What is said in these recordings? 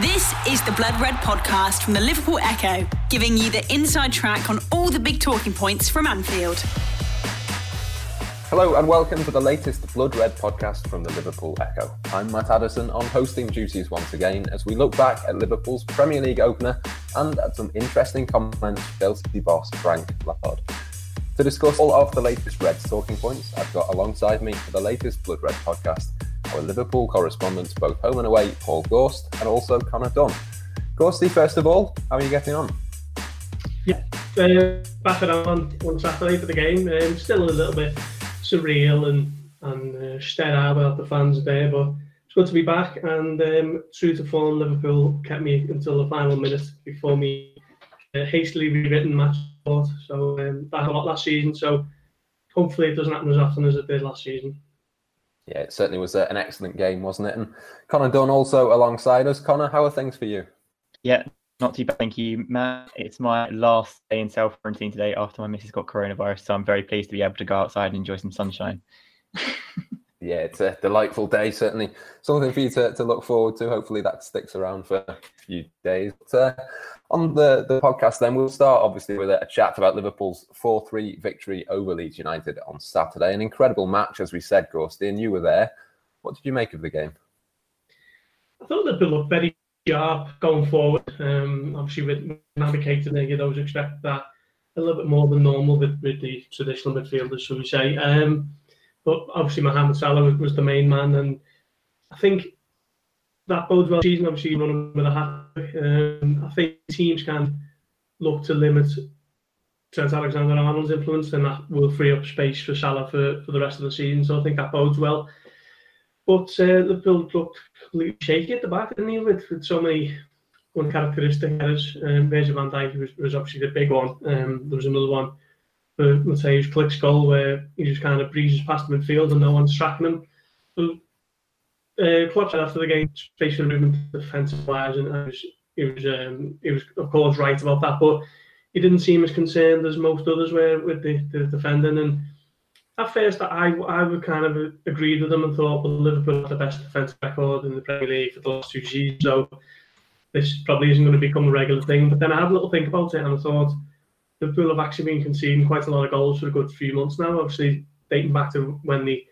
This is the Blood Red podcast from the Liverpool Echo, giving you the inside track on all the big talking points from Anfield. Hello and welcome to the latest Blood Red podcast from the Liverpool Echo. I'm Matt Addison on hosting duties once again as we look back at Liverpool's Premier League opener and at some interesting comments from Chelsea boss Frank Lampard. To discuss all of the latest Reds talking points, I've got alongside me for the latest Blood Red podcast our Liverpool correspondents, both home and away, Paul Gorst, and also Connor Dunn. Gorsty, first of all, how are you getting on? Yeah, uh, back on on Saturday for the game. Um, still a little bit surreal and and uh, sterile without the fans there, but it's good to be back. And um, true to form, Liverpool kept me until the final minute before me uh, hastily rewritten match report. So um, that a lot last season. So hopefully it doesn't happen as often as it did last season. Yeah, it certainly was uh, an excellent game, wasn't it? And Connor Dunn also alongside us. Connor, how are things for you? Yeah, not too bad, thank you, Matt. It's my last day in self quarantine today after my missus got coronavirus, so I'm very pleased to be able to go outside and enjoy some sunshine. yeah, it's a delightful day, certainly something for you to, to look forward to. Hopefully, that sticks around for a few days. But, uh, on the, the podcast, then we'll start obviously with a, chat about Liverpool's 4 3 victory over Leeds United on Saturday. An incredible match, as we said, Gorsty, and you were there. What did you make of the game? I thought Liverpool looked very sharp going forward. Um, obviously, with Naby Keita there, you'd always expect that a little bit more than normal with, with the traditional midfielders, shall we say. Um, but obviously, Mohamed Salah was, was the main man, and I think that bodes well. Season obviously running with a hat. Um, I think teams can look to limit Trent Alexander-Arnold's influence, and that will free up space for Salah for, for the rest of the season. So I think that bodes well. But uh, build looked completely shaky at the back, didn't he? With, with so many uncharacteristic errors. Um, Virgil van Dijk was, was obviously the big one. Um, there was another one for Mateusz Klich's goal where he just kind of breezes past the midfield and no one's tracking him. So uh, Klopp said after the game, space movement defensive wise, and I was, he was, um, he was of course right about that, but he didn't seem as concerned as most others were with the, the defending. And at first, I I would kind of agreed with them and thought, well, Liverpool have the best defensive record in the Premier League for the last two seasons, so this probably isn't going to become a regular thing. But then I had a little think about it, and I thought Liverpool have actually been conceding quite a lot of goals for a good few months now. Obviously, dating back to when the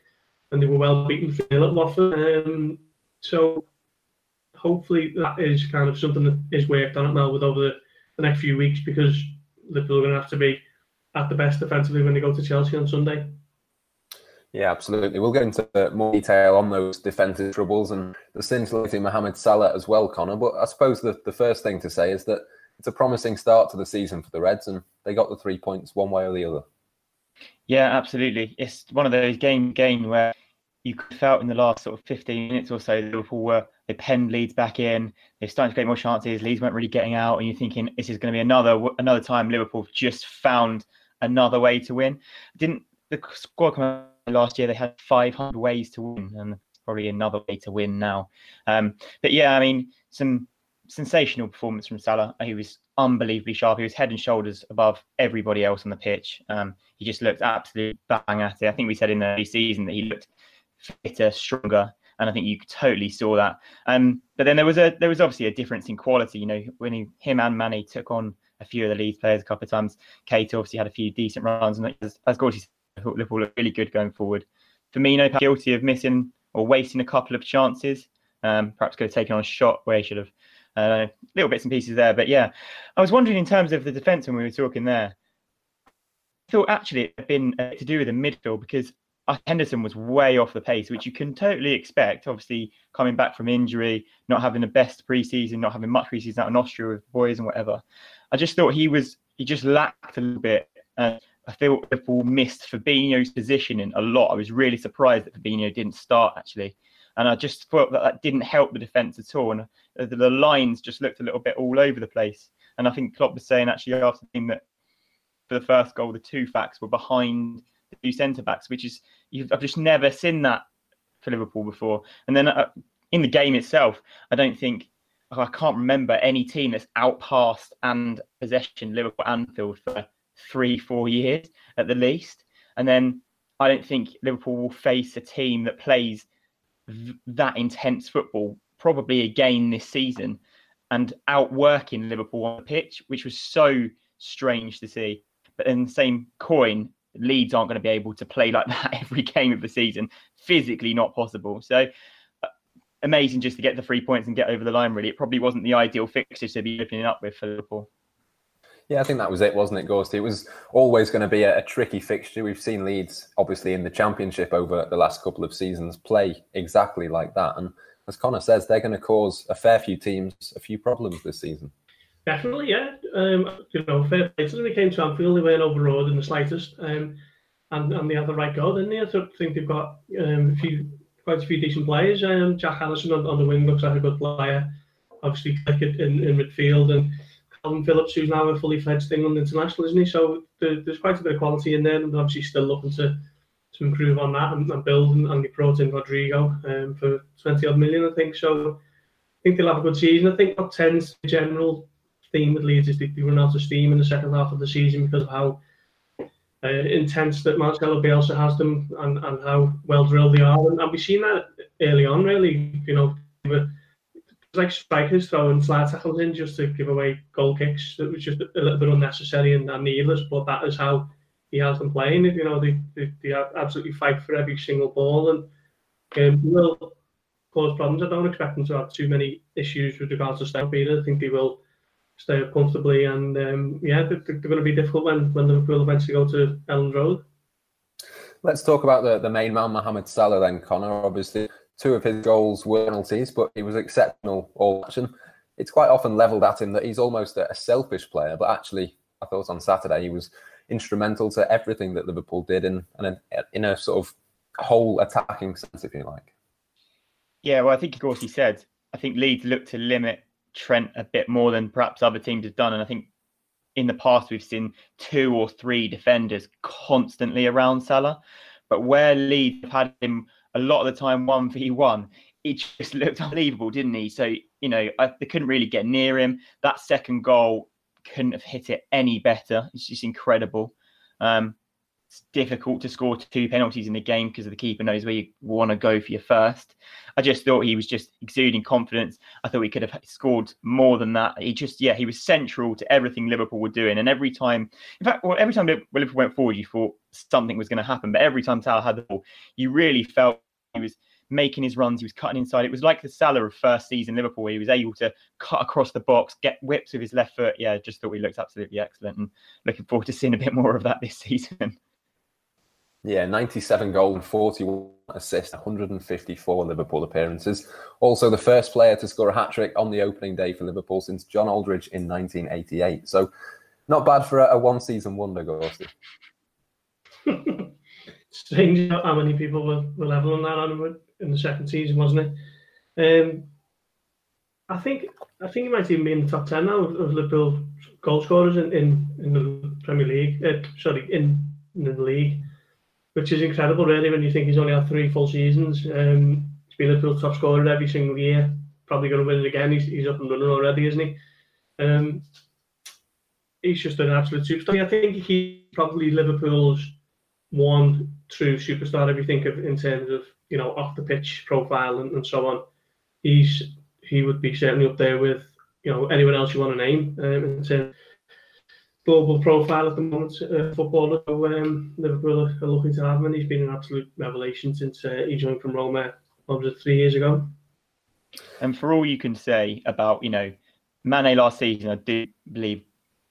and they were well beaten 3 at Watford. Um, so hopefully that is kind of something that is worked on at Melwood over the, the next few weeks because Liverpool are going to have to be at the best defensively when they go to Chelsea on Sunday. Yeah, absolutely. We'll get into more detail on those defensive troubles and the scintillating Mohamed Salah as well, Connor. But I suppose the, the first thing to say is that it's a promising start to the season for the Reds, and they got the three points one way or the other. Yeah, absolutely. It's one of those game game where you felt in the last sort of 15 minutes or so, Liverpool were they penned Leeds back in. They're starting to create more chances. Leeds weren't really getting out, and you're thinking this is going to be another another time Liverpool just found another way to win. Didn't the squad come last year? They had 500 ways to win, and probably another way to win now. Um, but yeah, I mean, some sensational performance from Salah. He was unbelievably sharp. He was head and shoulders above everybody else on the pitch. Um, he just looked absolutely bang at it. I think we said in the season that he looked fitter, stronger, and I think you totally saw that. Um, but then there was a there was obviously a difference in quality. You know, when he, him and Mane took on a few of the Leeds players a couple of times. Keita obviously had a few decent runs, and as, as Gorsty said, Liverpool looked really good going forward. Firmino guilty of missing or wasting a couple of chances. Um, perhaps could have taken on a shot where he should have. Uh, little bits and pieces there, but yeah, I was wondering in terms of the defence when we were talking there. I thought actually it had been uh, to do with the midfield because Henderson was way off the pace, which you can totally expect. Obviously, coming back from injury, not having the best preseason, not having much preseason out in Austria with boys and whatever. I just thought he was he just lacked a little bit. And I feel Liverpool missed Fabinho's positioning a lot. I was really surprised that Fabinho didn't start actually, and I just thought that that didn't help the defence at all. And the, the lines just looked a little bit all over the place. And I think Klopp was saying actually after the game that for the first goal, the two facts were behind the two centre backs, which is I've just never seen that for Liverpool before. And then uh, in the game itself, I don't think I can't remember any team that's outpassed and possession Liverpool Anfield for three, four years at the least. And then I don't think Liverpool will face a team that plays th- that intense football probably again this season. and outworking Liverpool on the pitch, which was so strange to see. But in the same coin, Leeds aren't going to be able to play like that every game of the season. Physically not possible. So uh, amazing just to get the three points and get over the line, really. It probably wasn't the ideal fixture to be opening up with for Liverpool. Yeah, I think that was it, wasn't it, Gorsty? It was always going to be a, a, tricky fixture. We've seen Leeds, obviously, in the Championship over the last couple of seasons, play exactly like that. And as Connor says, they're going to cause a fair few teams a few problems this season. Definitely, yeah. Um, you know, fair play them. They came to Anfield, they weren't overawed in the slightest, um, and and they had the right goal, didn't they? I think they've got um, a few, quite a few decent players. Um, Jack Harrison on, on the wing looks like a good player. Obviously, like in, in midfield, and Kalvin Phillips, who's now a fully fledged England international, isn't he? So there, there's quite a bit of quality in there, and obviously still looking to to improve on that and, and build. And, and they brought in Rodrigo um, for 20 odd million, I think. So I think they'll have a good season. I think what 10's the general theme with Leeds is they, they run out of steam in the second half of the season because of how uh, intense that Marcelo Bielsa has them and, and how well drilled they are. And, and we've seen that early on, really. You know, it's like strikers throwing flat tackles in just to give away goal kicks. It was just a little bit unnecessary and, and needless, but that is how he has them playing. You know, they, they, they absolutely fight for every single ball and um, will cause problems. I don't expect them to have too many issues with regards to step either. I think they will stay up comfortably and um, yeah, they're, they're, going to be difficult when, when Liverpool eventually go to Elland Road. Let's talk about the, the main man, Mohamed Salah, then, Connor. Obviously, two of his goals were penalties, but he was exceptional all action. It's quite often levelled at him that he's almost a, selfish player, but actually, I thought on Saturday he was instrumental to everything that Liverpool did in, in, a, in a sort of whole attacking sense, if you like. Yeah, well, I think, of course, he said, I think Leeds looked to limit Trent a bit more than perhaps other teams have done. And I think in the past, we've seen two or three defenders constantly around Salah. But where Leeds have had him a lot of the time 1v1, it just looked unbelievable, didn't he? So, you know, I, they couldn't really get near him. That second goal couldn't have hit it any better. It's just incredible. Um, it's difficult to score two penalties in the game because the keeper knows where you want to go for your first. I just thought he was just exuding confidence. I thought he could have scored more than that. He just, yeah, he was central to everything Liverpool were doing. And every time, in fact, well, every time Liverpool went forward, you thought something was going to happen. But every time Salah had the ball, you really felt he was making his runs. He was cutting inside. It was like the Salah of first season Liverpool. He was able to cut across the box, get whips with his left foot. Yeah, just thought he looked absolutely excellent, and looking forward to seeing a bit more of that this season. Yeah, 97 goals and 41 assists, 154 Liverpool appearances. Also, the first player to score a hat trick on the opening day for Liverpool since John Aldridge in 1988. So, not bad for a, a one season wonder, Gorsty. Strange how many people were, were leveling that on in the second season, wasn't it? Um, I think I think he might even be in the top ten now of, of Liverpool goal scorers in, in, in the Premier League. Uh, sorry, in, in, the league, which is incredible, really, when you think he's only had three full seasons. Um, he's been Liverpool top scorer every single year. Probably going to win it again. He's, he's up and running already, isn't he? Um, he's just an absolute superstar. I think he's probably Liverpool's one true superstar if you think of in terms of you know off the pitch profile and, and so on. He's he would be certainly up there with you know anyone else you want to name um, in terms global profile at the moment. Uh, footballer, so, um, Liverpool are, looking to have him, and he's been an absolute revelation since uh, he joined from Roma. Was three years ago? And for all you can say about you know Mane last season, I do believe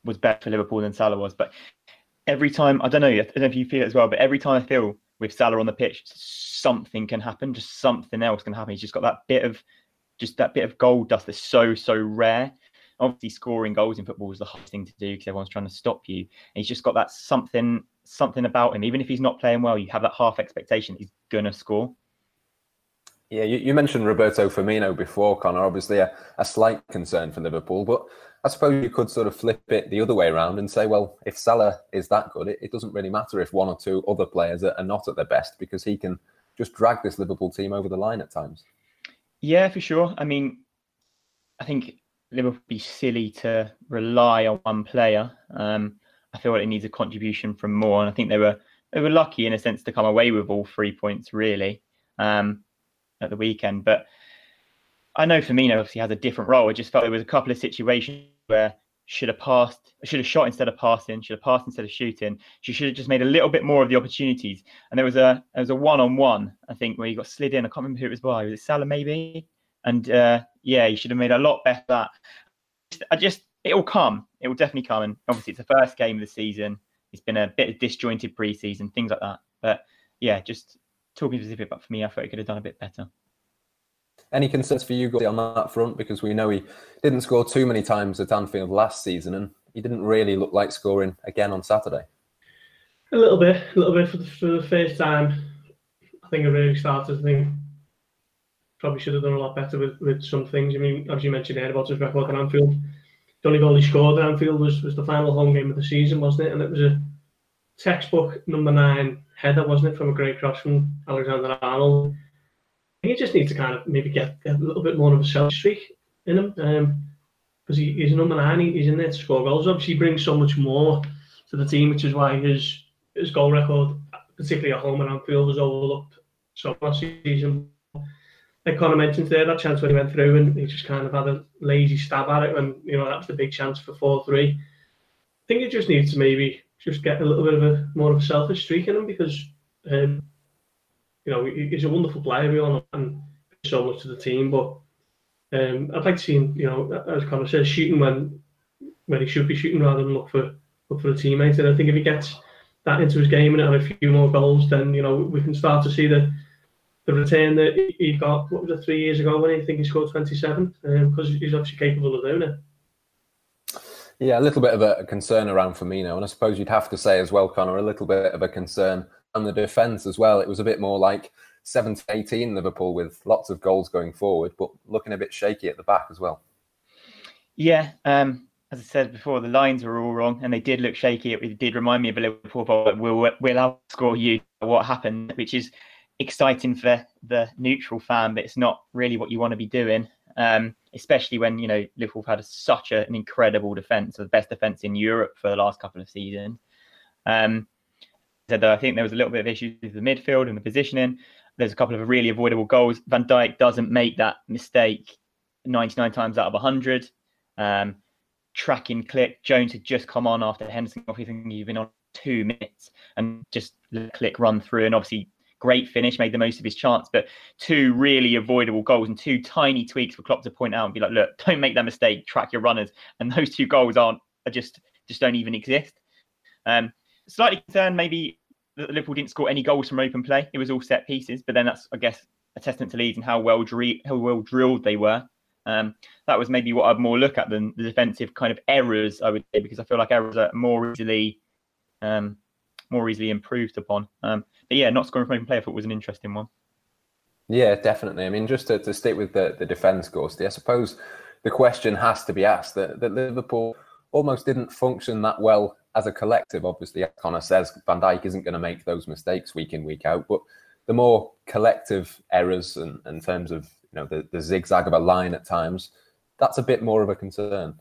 was better for Liverpool than Salah was, but every time I don't know, I don't know if you feel it as well, but every time I feel with Salah on the pitch, something can happen, just something else can happen. He's just got that bit of just that bit of gold dust that's so so rare. Obviously, scoring goals in football is the hardest thing to do because everyone's trying to stop you. And he's just got that something something about him. Even if he's not playing well, you have that half expectation he's gonna score. Yeah, you, you mentioned Roberto Firmino before, Connor. Obviously, a, a slight concern for Liverpool, but I suppose you could sort of flip it the other way around and say, well, if Salah is that good, it, it doesn't really matter if one or two other players are, not at their best because he can just drag this Liverpool team over the line at times. Yeah, for sure. I mean, I think Liverpool would be silly to rely on one player. Um, I feel like it needs a contribution from more, and I think they were they were lucky in a sense to come away with all three points really um, at the weekend. But I know Firmino obviously has a different role. I just felt there was a couple of situations where should have passed, should have shot instead of passing, should have passed instead of shooting. She should have just made a little bit more of the opportunities. And there was a there was a one on one, I think, where he got slid in. I can't remember who it was by. Was it Salah maybe? And uh, yeah, he should have made a lot better. That I just it will come. It will definitely come. And obviously, it's the first game of the season. It's been a bit of disjointed preseason, things like that. But yeah, just talking specific about for me, I thought he could have done a bit better. Any concerns for you on that front? Because we know he didn't score too many times at Anfield last season, and he didn't really look like scoring again on Saturday. A little bit, a little bit for the, for the first time. I think it really started. I think probably should have done a lot better with, with some things. I mean, as you mentioned there about his record at Anfield, the only goal he scored at Anfield was, was the final home game of the season, wasn't it? And it was a textbook number nine header, wasn't it, from a great cross from Alexander Arnold he just needs to kind of maybe get, a little bit more of a self streak in him. Um, because he, he's number nine, he's in there to score goals. Obviously, he brings so much more to the team, which is why his his goal record, particularly at home and Anfield, was overlooked so last season. Like Connor mentioned there, that chance when he went through and he just kind of had a lazy stab at it, and you know that was the big chance for four three. I think he just needs to maybe just get a little bit of a more of a selfish streak in him because um, you know, he's a wonderful player, we all know, and so much to the team. But um, I'd like to see him, you know, as Connor says, shooting when when he should be shooting rather than look for look for a teammate. And I think if he gets that into his game and a few more goals, then you know we can start to see the the return that he got. What was it three years ago when I think he scored twenty seven? Because um, he's obviously capable of doing it. Yeah, a little bit of a concern around Firmino, and I suppose you'd have to say as well, Connor, a little bit of a concern on the defence as well. It was a bit more like 7 to 18 Liverpool with lots of goals going forward, but looking a bit shaky at the back as well. Yeah, um, as I said before, the lines were all wrong and they did look shaky. It did remind me of a Liverpool, but we'll, we'll outscore you what happened, which is exciting for the neutral fan, but it's not really what you want to be doing. Um, especially when you know Liverpool have had such a, an incredible defence, the best defence in Europe for the last couple of seasons. Um, said that I think there was a little bit of issues with the midfield and the positioning. There's a couple of really avoidable goals. Van Dijk doesn't make that mistake 99 times out of 100. Um, tracking Klich. Jones had just come on after Henderson think he'd been on two minutes and just Klich run through. And obviously, great finish, made the most of his chance. But two really avoidable goals and two tiny tweaks for Klopp to point out and be like, look, don't make that mistake. Track your runners. And those two goals aren't are just just don't even exist. Um, slightly concerned maybe that Liverpool didn't score any goals from open play. It was all set pieces, but then that's I guess a testament to Leeds and how well dre- how well drilled they were. Um, that was maybe what I'd more look at than the defensive kind of errors. I would say because I feel like errors are more easily um, more easily improved upon. Um, but yeah, not scoring from open play I thought was an interesting one. Yeah, definitely. I mean, just to, to stick with the, the defence, Gorsty, I suppose the question has to be asked that, that Liverpool almost didn't function that well as a collective, obviously, as Connor says, Van Dijk isn't going to make those mistakes week in, week out. But the more collective errors and in, in terms of you know the, the zigzag of a line at times, that's a bit more of a concern.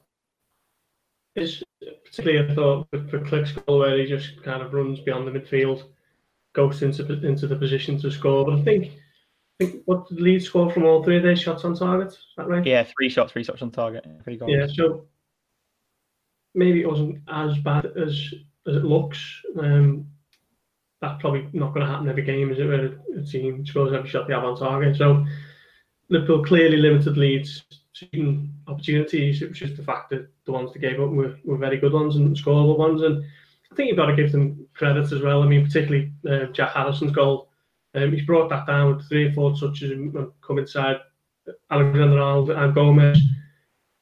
Particularly I thought for, for Klich's goal where he just kind of runs beyond the midfield, goes into into the position to score. But I think I think what did Leeds score from all three of their shots on target? Is that right? Yeah, three shots, three shots on target, three goals. Yeah, so maybe it wasn't as bad as as it looks. Um, that's probably not going to happen every game, is it? Where a team scores every shot they have on target. So Liverpool clearly limited Leeds shooting opportunities. It was just the fact that the ones they gave up were, were very good ones and scoreable ones. And I think you've got to give them credit as well. I mean, particularly uh, Jack Harrison's goal. Um, he's brought that down with three or four touches and come inside Alexander Arnold and Gomez,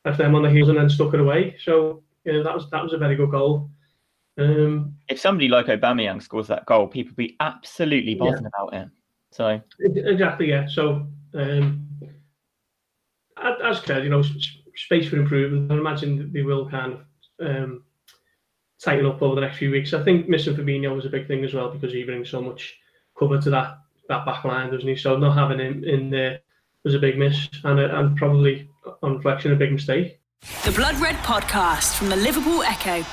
left them on the heels and then stuck it away. So yeah, that was that was a very good goal. Um, if somebody like Aubameyang scores that goal, people be absolutely buzzing yeah. about it. So exactly, yeah. So um, as said, you know, space for improvement. I imagine they will kind of um, tighten up over the next few weeks. I think missing Fabinho was a big thing as well because he brings so much cover to that that back line, doesn't he? So not having him in there was a big miss and and probably on reflection a big mistake. The Blood Red Podcast from the Liverpool Echo.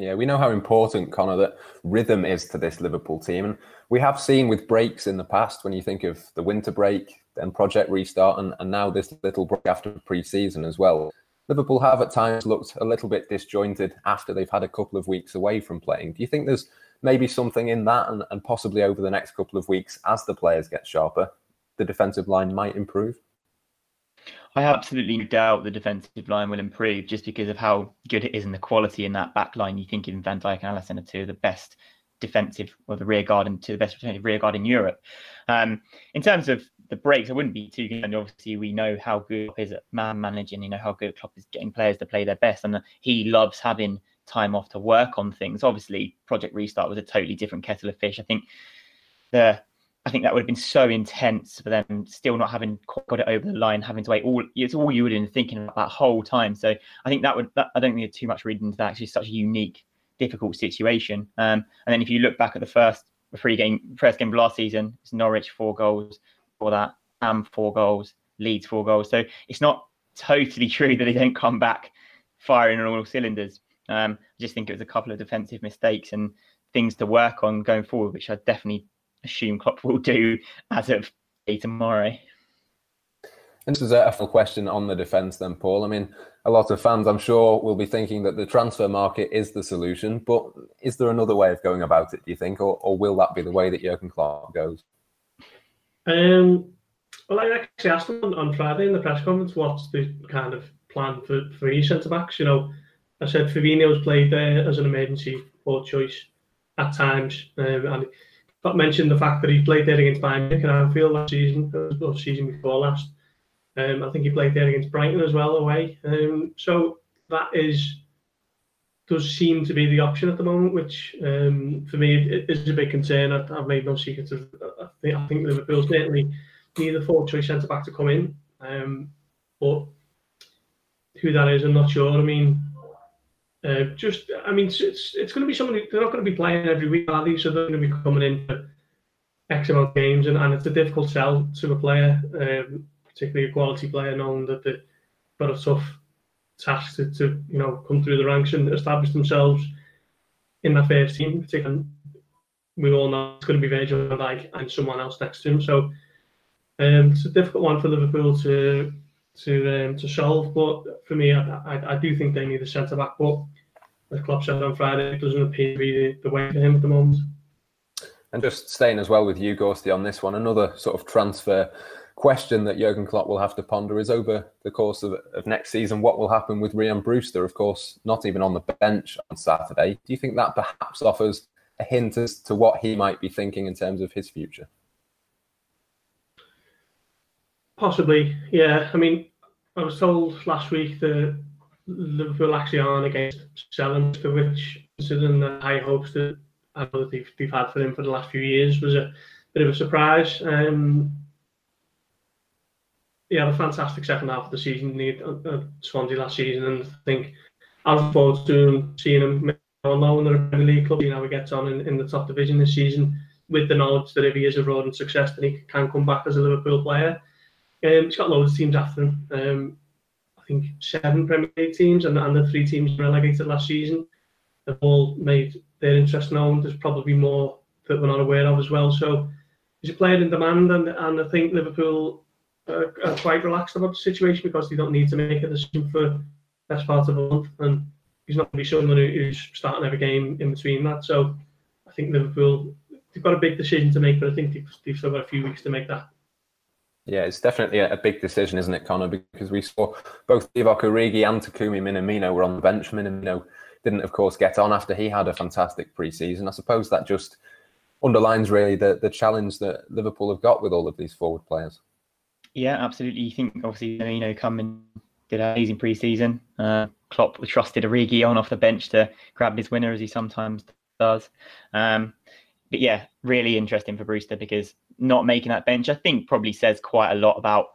Yeah, we know how important, Connor, that rhythm is to this Liverpool team. And we have seen with breaks in the past, when you think of the winter break, then Project Restart, and, and now this little break after pre-season as well. Liverpool have at times looked a little bit disjointed after they've had a couple of weeks away from playing. Do you think there's maybe something in that, and, and possibly over the next couple of weeks, as the players get sharper, the defensive line might improve? I absolutely doubt the defensive line will improve just because of how good it is and the quality in that back line. You think in Van Dijk and Alisson are two of the best defensive or the rear guard and to the best defensive rear guard in Europe. Um, in terms of the breaks, I wouldn't be too concerned. Obviously, we know how good Klopp is at man managing. You know how good Klopp is getting players to play their best, and he loves having time off to work on things. Obviously, Project Restart was a totally different kettle of fish. I think the I think that would have been so intense for them, still not having got it over the line, having to wait all. It's all you would have been thinking about that whole time. So I think that would. That, I don't think too much reading into that. Actually, such a unique, difficult situation. Um, and then if you look back at the first three game, first game of last season, it's Norwich four goals for that, Am four goals, Leeds four goals. So it's not totally true that they don't come back firing on all cylinders. Um, I just think it was a couple of defensive mistakes and things to work on going forward, which I definitely assume Klopp will do as of tomorrow. And this is a full question on the defence, then, Paul. I mean, a lot of fans, I'm sure, will be thinking that the transfer market is the solution. But is there another way of going about it? Do you think, or, or will that be the way that Jurgen Klopp goes? Um, well, I actually asked him on, on Friday in the press conference what's the kind of plan for for any centre backs. You know, I said Fabinho's played there as an emergency or choice at times, um, and got mentioned the fact that he played there against Bayern Munich and Anfield last season, or season before last. Um, I think he played there against Brighton as well away. Um, so that is does seem to be the option at the moment, which um, for me is a big concern. I, have made no secret of. I think, I think Liverpool certainly need a fourth choice centre back to come in, um, but who that is, I'm not sure. I mean, uh, just, I mean, it's it's going to be somebody they're not going to be playing every week, are they? So they're going to be coming in for X amount of games, and, and it's a difficult sell to a player, um, particularly a quality player, knowing that they've got a tough task to, to you know come through the ranks and establish themselves in that first team. Particularly, we all know it's going to be Virgil van Dijk and someone else next to him. So um, it's a difficult one for Liverpool to to um, to solve. But for me, I, I, I do think they need a centre back. But as Klopp said on Friday, it doesn't appear to be the, the way for him at the moment. And just staying as well with you, Gorsty, on this one, another sort of transfer question that Jurgen Klopp will have to ponder is over the course of, of next season, what will happen with Rhian Brewster? Of course, not even on the bench on Saturday. Do you think that perhaps offers a hint as to what he might be thinking in terms of his future? Possibly, yeah. I mean, I was told last week that Liverpool actually aren't against selling, for which, considering the high hopes that I know that they've, they've had for him for the last few years, was a bit of a surprise. Um, he had a fantastic second half of the season. He uh, Swansea last season, and I think I look forward to seeing him on loan in the Premier League club. You know, he gets on in, in the top division this season with the knowledge that if he is a road and success, then he can come back as a Liverpool player. Um, he's got loads of teams after him. Um, I think seven Premier League teams and, and the three teams relegated last season have all made their interest known. There's probably more that we're not aware of as well. So he's a player in demand, and, and I think Liverpool are, are quite relaxed about the situation because they don't need to make a decision for best part of a month, and he's not going to be someone who's starting every game in between that. So I think Liverpool they've got a big decision to make, but I think they've, they've still got a few weeks to make that. Yeah, it's definitely a, big decision, isn't it, Connor? Because we saw both Divock Origi and Takumi Minamino were on the bench. Minamino didn't, of course, get on after he had a fantastic pre-season. I suppose that just underlines really the, the challenge that Liverpool have got with all of these forward players. Yeah, absolutely. You think obviously Minamino come and did an amazing preseason. Uh, Klopp trusted Origi on off the bench to grab his winner as he sometimes does. Um, but yeah, really interesting for Brewster because not making that bench, I think, probably says quite a lot about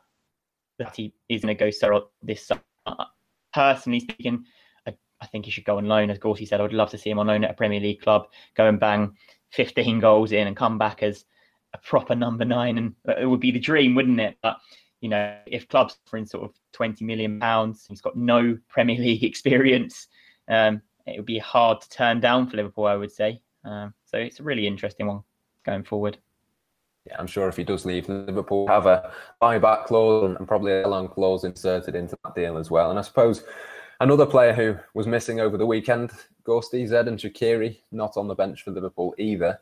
that he is going to go so this summer. Personally speaking, I, I, think he should go on loan. As Gorsty said, I would love to see him on loan at a Premier League club, go and bang 15 goals in and come back as a proper number nine. And it would be the dream, wouldn't it? But, you know, if clubs offering sort of 20 million pounds, he's got no Premier League experience, um, it would be hard to turn down for Liverpool, I would say. Um, so it's a really interesting one going forward. Yeah, I'm sure if he does leave, Liverpool have a buyback clause and probably a long clause inserted into that deal as well. And I suppose another player who was missing over the weekend, Gorsty and Shaqiri, not on the bench for Liverpool either.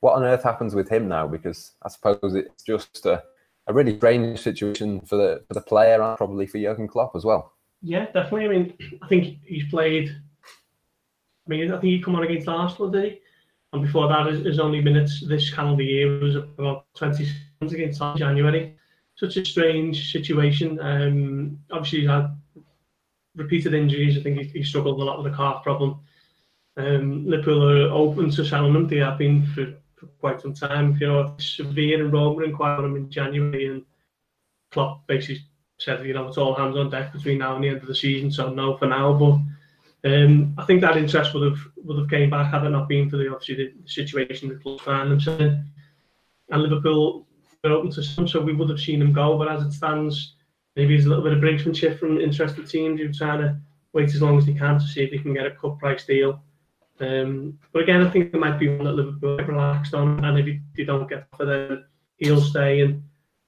What on earth happens with him now? Because I suppose it's just a, a really strange situation for the for the player and probably for Jurgen Klopp as well. Yeah, definitely. I mean, I think he's played. I mean, I think he come on against Arsenal, did he? And before that, his, only minutes this calendar year was about 20 seconds against January. Such a strange situation. Um, obviously, he's had repeated injuries. I think he, he struggled a lot with the calf problem. Um, Liverpool are open to selling. They have been for, for quite some time. You know, Sevilla and Roma inquired on him in January, and Klopp basically said, you know, it's all hands on deck between now and the end of the season. So no for now, but um, I think that interest would have would have came back had it not been for the obviously the, situation the club found themselves in. And Liverpool were open to some, so we would have seen him go. But as it stands, maybe there's a little bit of brinksmanship from interested teams who are trying to wait as long as they can to see if they can get a cut price deal. Um, but again, I think it might be one that Liverpool relaxed on, and if they don't get for them, he'll stay and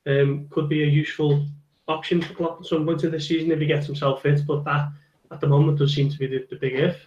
um, could be a useful option for Klopp at some point in the season if he gets himself fit. But that at the moment does seem to be the, the big if.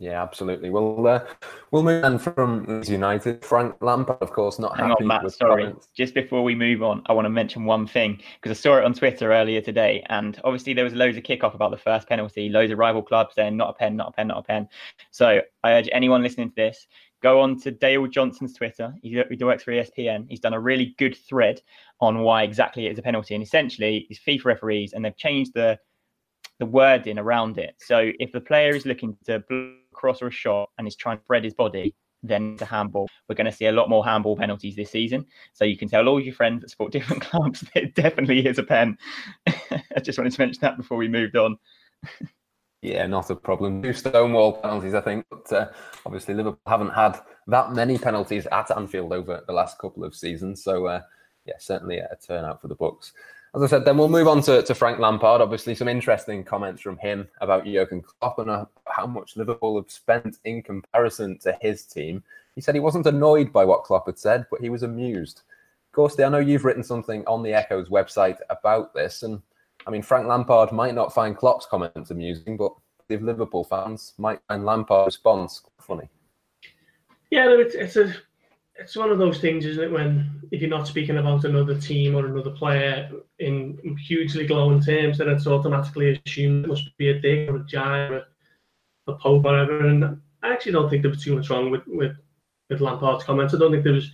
Yeah, absolutely. Well, uh, we'll move on from United. Frank Lampard, of course, not Hang happy on, Matt. with Sorry, comments. just before we move on, I want to mention one thing because I saw it on Twitter earlier today, and obviously there was loads of kickoff about the first penalty, loads of rival clubs saying not a pen, not a pen, not a pen. So I urge anyone listening to this go on to Dale Johnson's Twitter. He, he works for ESPN. He's done a really good thread on why exactly it is a penalty, and essentially, it's FIFA referees, and they've changed the the wording around it. So if the player is looking to cross or a shot and is trying to spread his body, then a handball. We're going to see a lot more handball penalties this season. So you can tell all your friends that support different clubs that it definitely is a pen. I just wanted to mention that before we moved on. Yeah, not a problem. Two Stonewall penalties, I think. But uh, obviously, Liverpool haven't had that many penalties at Anfield over the last couple of seasons. So, uh, yeah, certainly a turnout for the Bucks. As I said, then we'll move on to, to Frank Lampard. Obviously, some interesting comments from him about Jurgen Klopp and uh, how much Liverpool have spent in comparison to his team. He said he wasn't annoyed by what Klopp had said, but he was amused. Gorsty, I know you've written something on the Echo's website about this, and I mean, Frank Lampard might not find Klopp's comments amusing, but if Liverpool fans might find Lampard's response funny. Yeah, it's it's a it's one of those things, isn't it? When if you're not speaking about another team or another player in hugely glowing terms, then it's automatically assumed it must be a dig or a jibe or a poke or whatever. And I actually don't think there was too much wrong with with with Lampard's comments. I don't think there was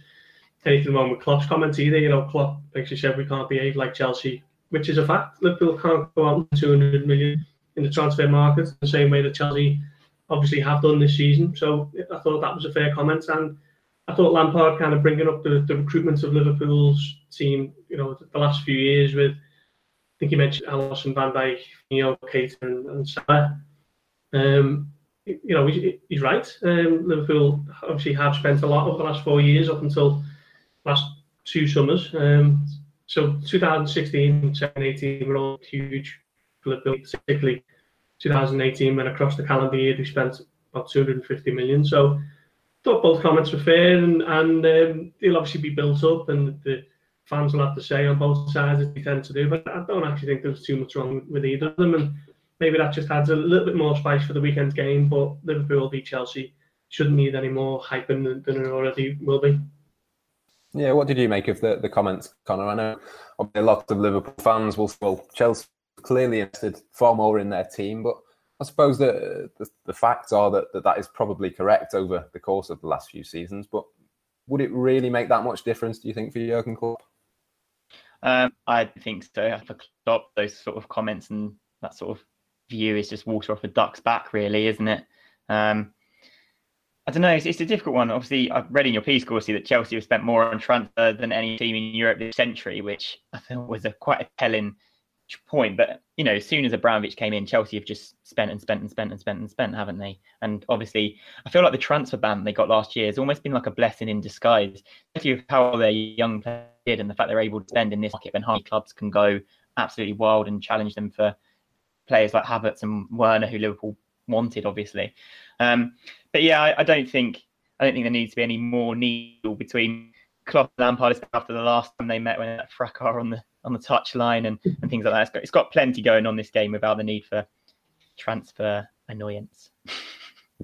anything wrong with Klopp's comments either. You know, Klopp basically said we can't behave like Chelsea, which is a fact. Liverpool can't go out 200 million in the transfer market the same way that Chelsea obviously have done this season. So I thought that was a fair comment and. I thought Lampard kind of bringing up the, the recruitment of Liverpool's team, you know, the last few years with, I think he mentioned Alisson, Van Dijk, you know, and, and Salah. Um, you know, he's, he's right. Um, Liverpool obviously have spent a lot over the last four years up until last two summers. Um, so 2016, 17, were all huge for Liverpool, particularly 2018 when across the calendar year they spent about 250 million. So thought both comments were fair and, and um, they'll obviously be built up and the fans will have to say on both sides as they tend to do. But I don't actually think there's too much wrong with either of them. And maybe that just adds a little bit more spice for the weekend's game. But Liverpool v Chelsea shouldn't need any more hyping than, than it already will be. Yeah, what did you make of the, the comments, Connor? I know a lot of Liverpool fans will, well, Chelsea clearly invested far more in their team, but I suppose the, the, the facts are that, that that is probably correct over the course of the last few seasons. But would it really make that much difference? Do you think for Jurgen Klopp? Um, I think so. For Klopp, those sort of comments and that sort of view is just water off a duck's back, really, isn't it? Um, I don't know. It's, it's, a difficult one. Obviously, I've read in your piece, Gorsty, that Chelsea have spent more on transfer than any team in Europe this century, which I thought was a quite a telling point. But you know, as soon as Abramovich came in, Chelsea have just spent and spent and spent and spent and spent, haven't they? And obviously, I feel like the transfer ban they got last year has almost been like a blessing in disguise, especially with how their young players did and the fact they're able to spend in this market when high clubs can go absolutely wild and challenge them for players like Havertz and Werner, who Liverpool wanted, obviously. Um, but yeah, I, I, don't think I don't think there needs to be any more needle between Klopp and Lampard after the last time they met when that fracas on the on the touchline and, and things like that. It's got, it's got plenty going on this game without the need for transfer annoyance.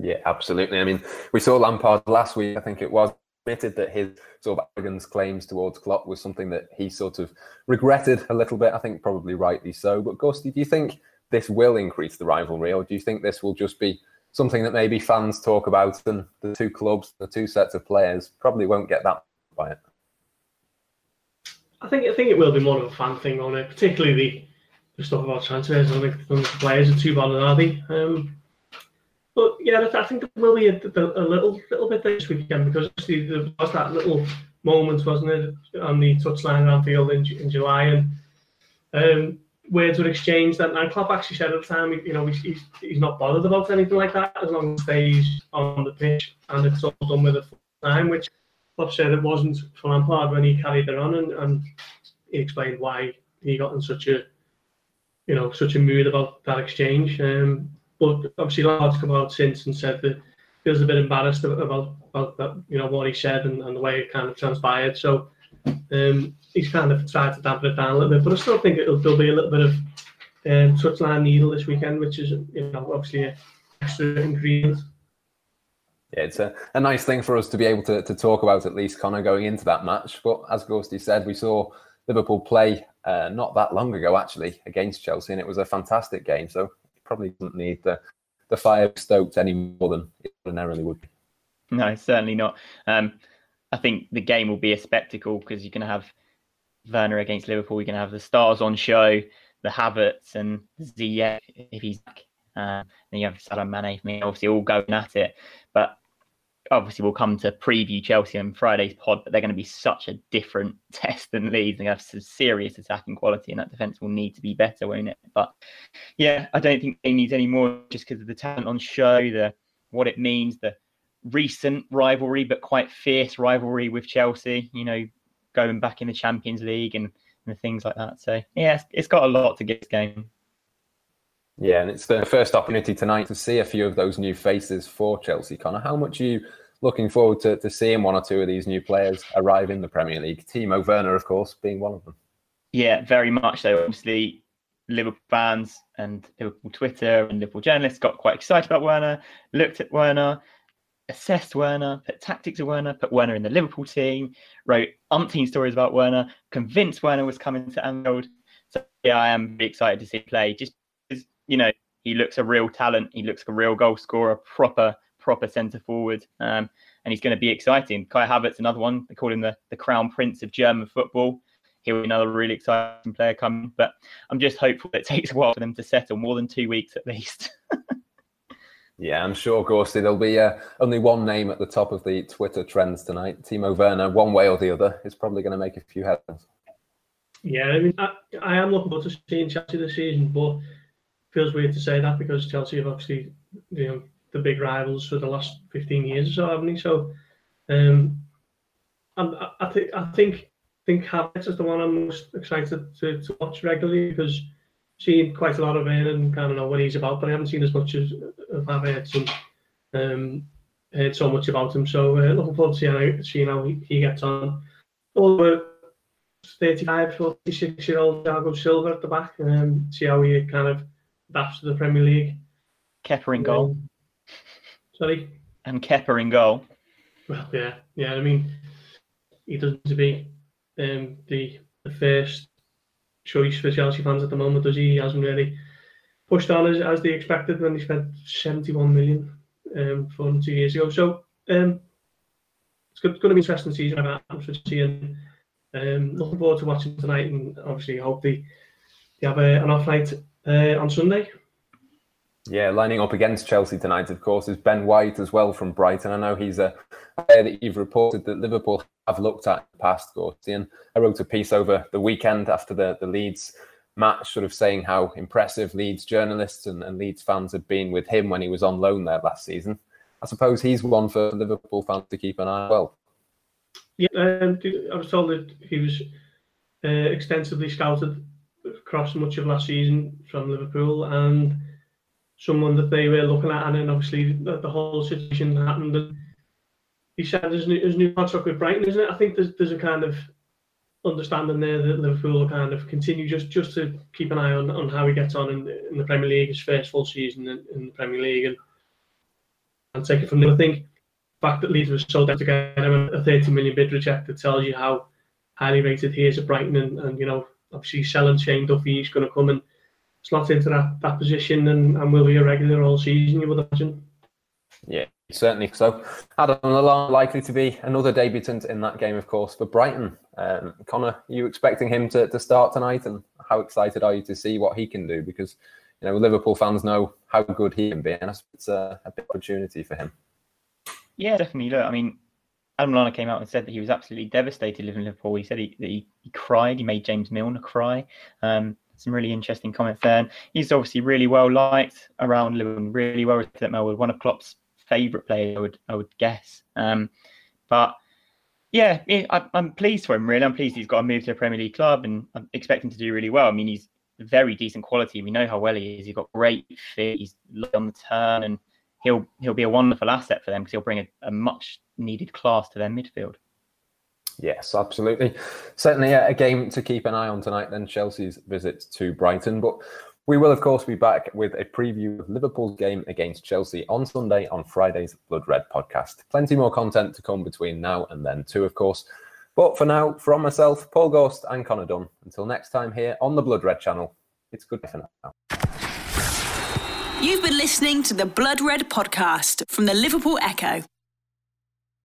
Yeah, absolutely. I mean, we saw Lampard last week. I think it was admitted that his sort of arrogance claims towards Klopp was something that he sort of regretted a little bit. I think probably rightly so. But Gorsty, do you think this will increase the rivalry, or do you think this will just be something that maybe fans talk about and the two clubs, the two sets of players, probably won't get that by it? I think I think it will be more of a fan thing on it, particularly the, the stuff about transfers. I think the players are too bad, are they? Um, but yeah, I think there will be a, a, little little bit this weekend because there was that little moment, wasn't it, on the touchline around field in, in July, and um, words were exchanged. And, and Klopp actually said at the time, you know, he's, he's not bothered about anything like that as long as he stays on the pitch and it's all done with a full time, which Klopp said it wasn't for Lampard when he carried it on, and, and he explained why he got in such a, you know, such a mood about that exchange. Um, but obviously, Lampard's come out since and said that feels a bit embarrassed about about that, you know, what he said and, and the way it kind of transpired. So um, he's kind of tried to dampen it down a little bit, but I still think it'll there'll be a little bit of um, touchline needle this weekend, which is you know obviously an extra ingredient. Yeah, it's a, a nice thing for us to be able to, to talk about at least Connor going into that match. But as Gorsty said, we saw Liverpool play uh, not that long ago actually against Chelsea, and it was a fantastic game. So probably doesn't need the the fire stoked any more than it ordinarily would be. No, certainly not. Um, I think the game will be a spectacle because you can have Werner against Liverpool. You can have the stars on show, the Havertz and Ziyech if he's back. Uh, then you have Salah Mane, obviously all going at it. But obviously we'll come to preview Chelsea on Friday's pod, but they're going to be such a different test than Leeds. They have some serious attacking quality, and that defence will need to be better, won't it? But yeah, I don't think they need any more just because of the talent on show, the what it means, the recent rivalry, but quite fierce rivalry with Chelsea. You know, going back in the Champions League and, and things like that. So yeah, it's, it's got a lot to get this game. Yeah, and it's the first opportunity tonight to see a few of those new faces for Chelsea. Connor, how much are you looking forward to, to seeing one or two of these new players arrive in the Premier League? Timo Werner, of course, being one of them. Yeah, very much so. Obviously, Liverpool fans and Liverpool Twitter and Liverpool journalists got quite excited about Werner, looked at Werner, assessed Werner, put tactics of Werner, put Werner in the Liverpool team, wrote umpteen stories about Werner, convinced Werner was coming to Anfield. So yeah, I am very excited to see him play. Just because, you know, he looks a real talent. He looks like a real goal scorer, proper, proper centre forward. Um, and he's going to be exciting. Kai Havertz, another one. They call him the, the crown prince of German football. He'll be another really exciting player coming. But I'm just hopeful it takes a while for them to settle, more than two weeks at least. Yeah, I'm sure, Gorsty, there'll be uh, only one name at the top of the Twitter trends tonight. Timo Werner, one way or the other, is probably going to make a few headlines. Yeah, I mean, I, I am looking forward to seeing Chelsea this season, but feels weird to say that because Chelsea have obviously, you know, the big rivals for the last 15 years or so, haven't they? So, um, I, I think I think think Havertz is the one I'm most excited to, to watch regularly because seen quite a lot of him and kind of know what he's about, but I haven't seen as much as I've heard some um, heard so much about him. So uh, looking forward to seeing how, seeing how he, he gets on. Although 35, 46 year old Thiago Silva at the back, and um, see how he kind of adapts to the Premier League. Kepa in goal. Um, sorry. And Kepa in goal. Well, yeah, yeah. I mean, he doesn't to be um, the the first choice for Chelsea fans at the moment, does he? He hasn't really pushed on as, as they expected when they spent 71 million um, for him two years ago. So um, it's, going to be an interesting season about Chelsea and um, looking forward to watching tonight and obviously hope they, they have a, an off night uh, on Sunday. Yeah, lining up against Chelsea tonight, of course, is Ben White as well from Brighton. I know he's a player that you've reported that Liverpool have looked at in the past, Gorsty. And I wrote a piece over the weekend after the, the Leeds match, sort of saying how impressive Leeds journalists and, and Leeds fans had been with him when he was on loan there last season. I suppose he's one for Liverpool fans to keep an eye on. Well, yeah, um, I was told that he was uh, extensively scouted across much of last season from Liverpool and someone that they were looking at, and then obviously the, the whole situation happened. And he said his new, his new contract with Brighton, isn't it? I think there's there's a kind of understanding there that Liverpool will kind of continue just just to keep an eye on, on how he gets on in the, in the Premier League, his first full season in, in the Premier League, and and take it from there. I think the fact that Leeds was sold out to get him a 30 million bid rejected tells you how highly rated he is at Brighton, and, and you know obviously selling Shane Duffy, he's going to come and slot into that, that position and, and will be a regular all season, you would imagine. Yeah, certainly so. Adam Lallana likely to be another debutant in that game, of course, for Brighton. Um, Connor, are you expecting him to, to start tonight? And how excited are you to see what he can do? Because, you know, Liverpool fans know how good he can be, and it's a, a big opportunity for him. Yeah, definitely. Look, I mean, Adam Lallana came out and said that he was absolutely devastated living in Liverpool. He said he, he, he cried. He made James Milner cry. Um, some really interesting comments there. And he's obviously really well liked around Liverpool, really well respected at Melwood. One of Klopp's favourite players, I would I would guess. Um, but yeah, I, am pleased for him. Really, I'm pleased he's got a move to a Premier League club, and I'm expecting to do really well. I mean, he's very decent quality. We know how well he is. He's got great fit. He's on the turn, and he'll he'll be a wonderful asset for them because he'll bring a, a much needed class to their midfield. Yes, absolutely. Certainly a game to keep an eye on tonight, then Chelsea's visit to Brighton. But we will, of course, be back with a preview of Liverpool's game against Chelsea on Sunday on Friday's Blood Red podcast. Plenty more content to come between now and then, too, of course. But for now, from myself, Paul Gorst, and Connor Dunn, until next time here on the Blood Red channel, it's good for now. You've been listening to the Blood Red podcast from the Liverpool Echo.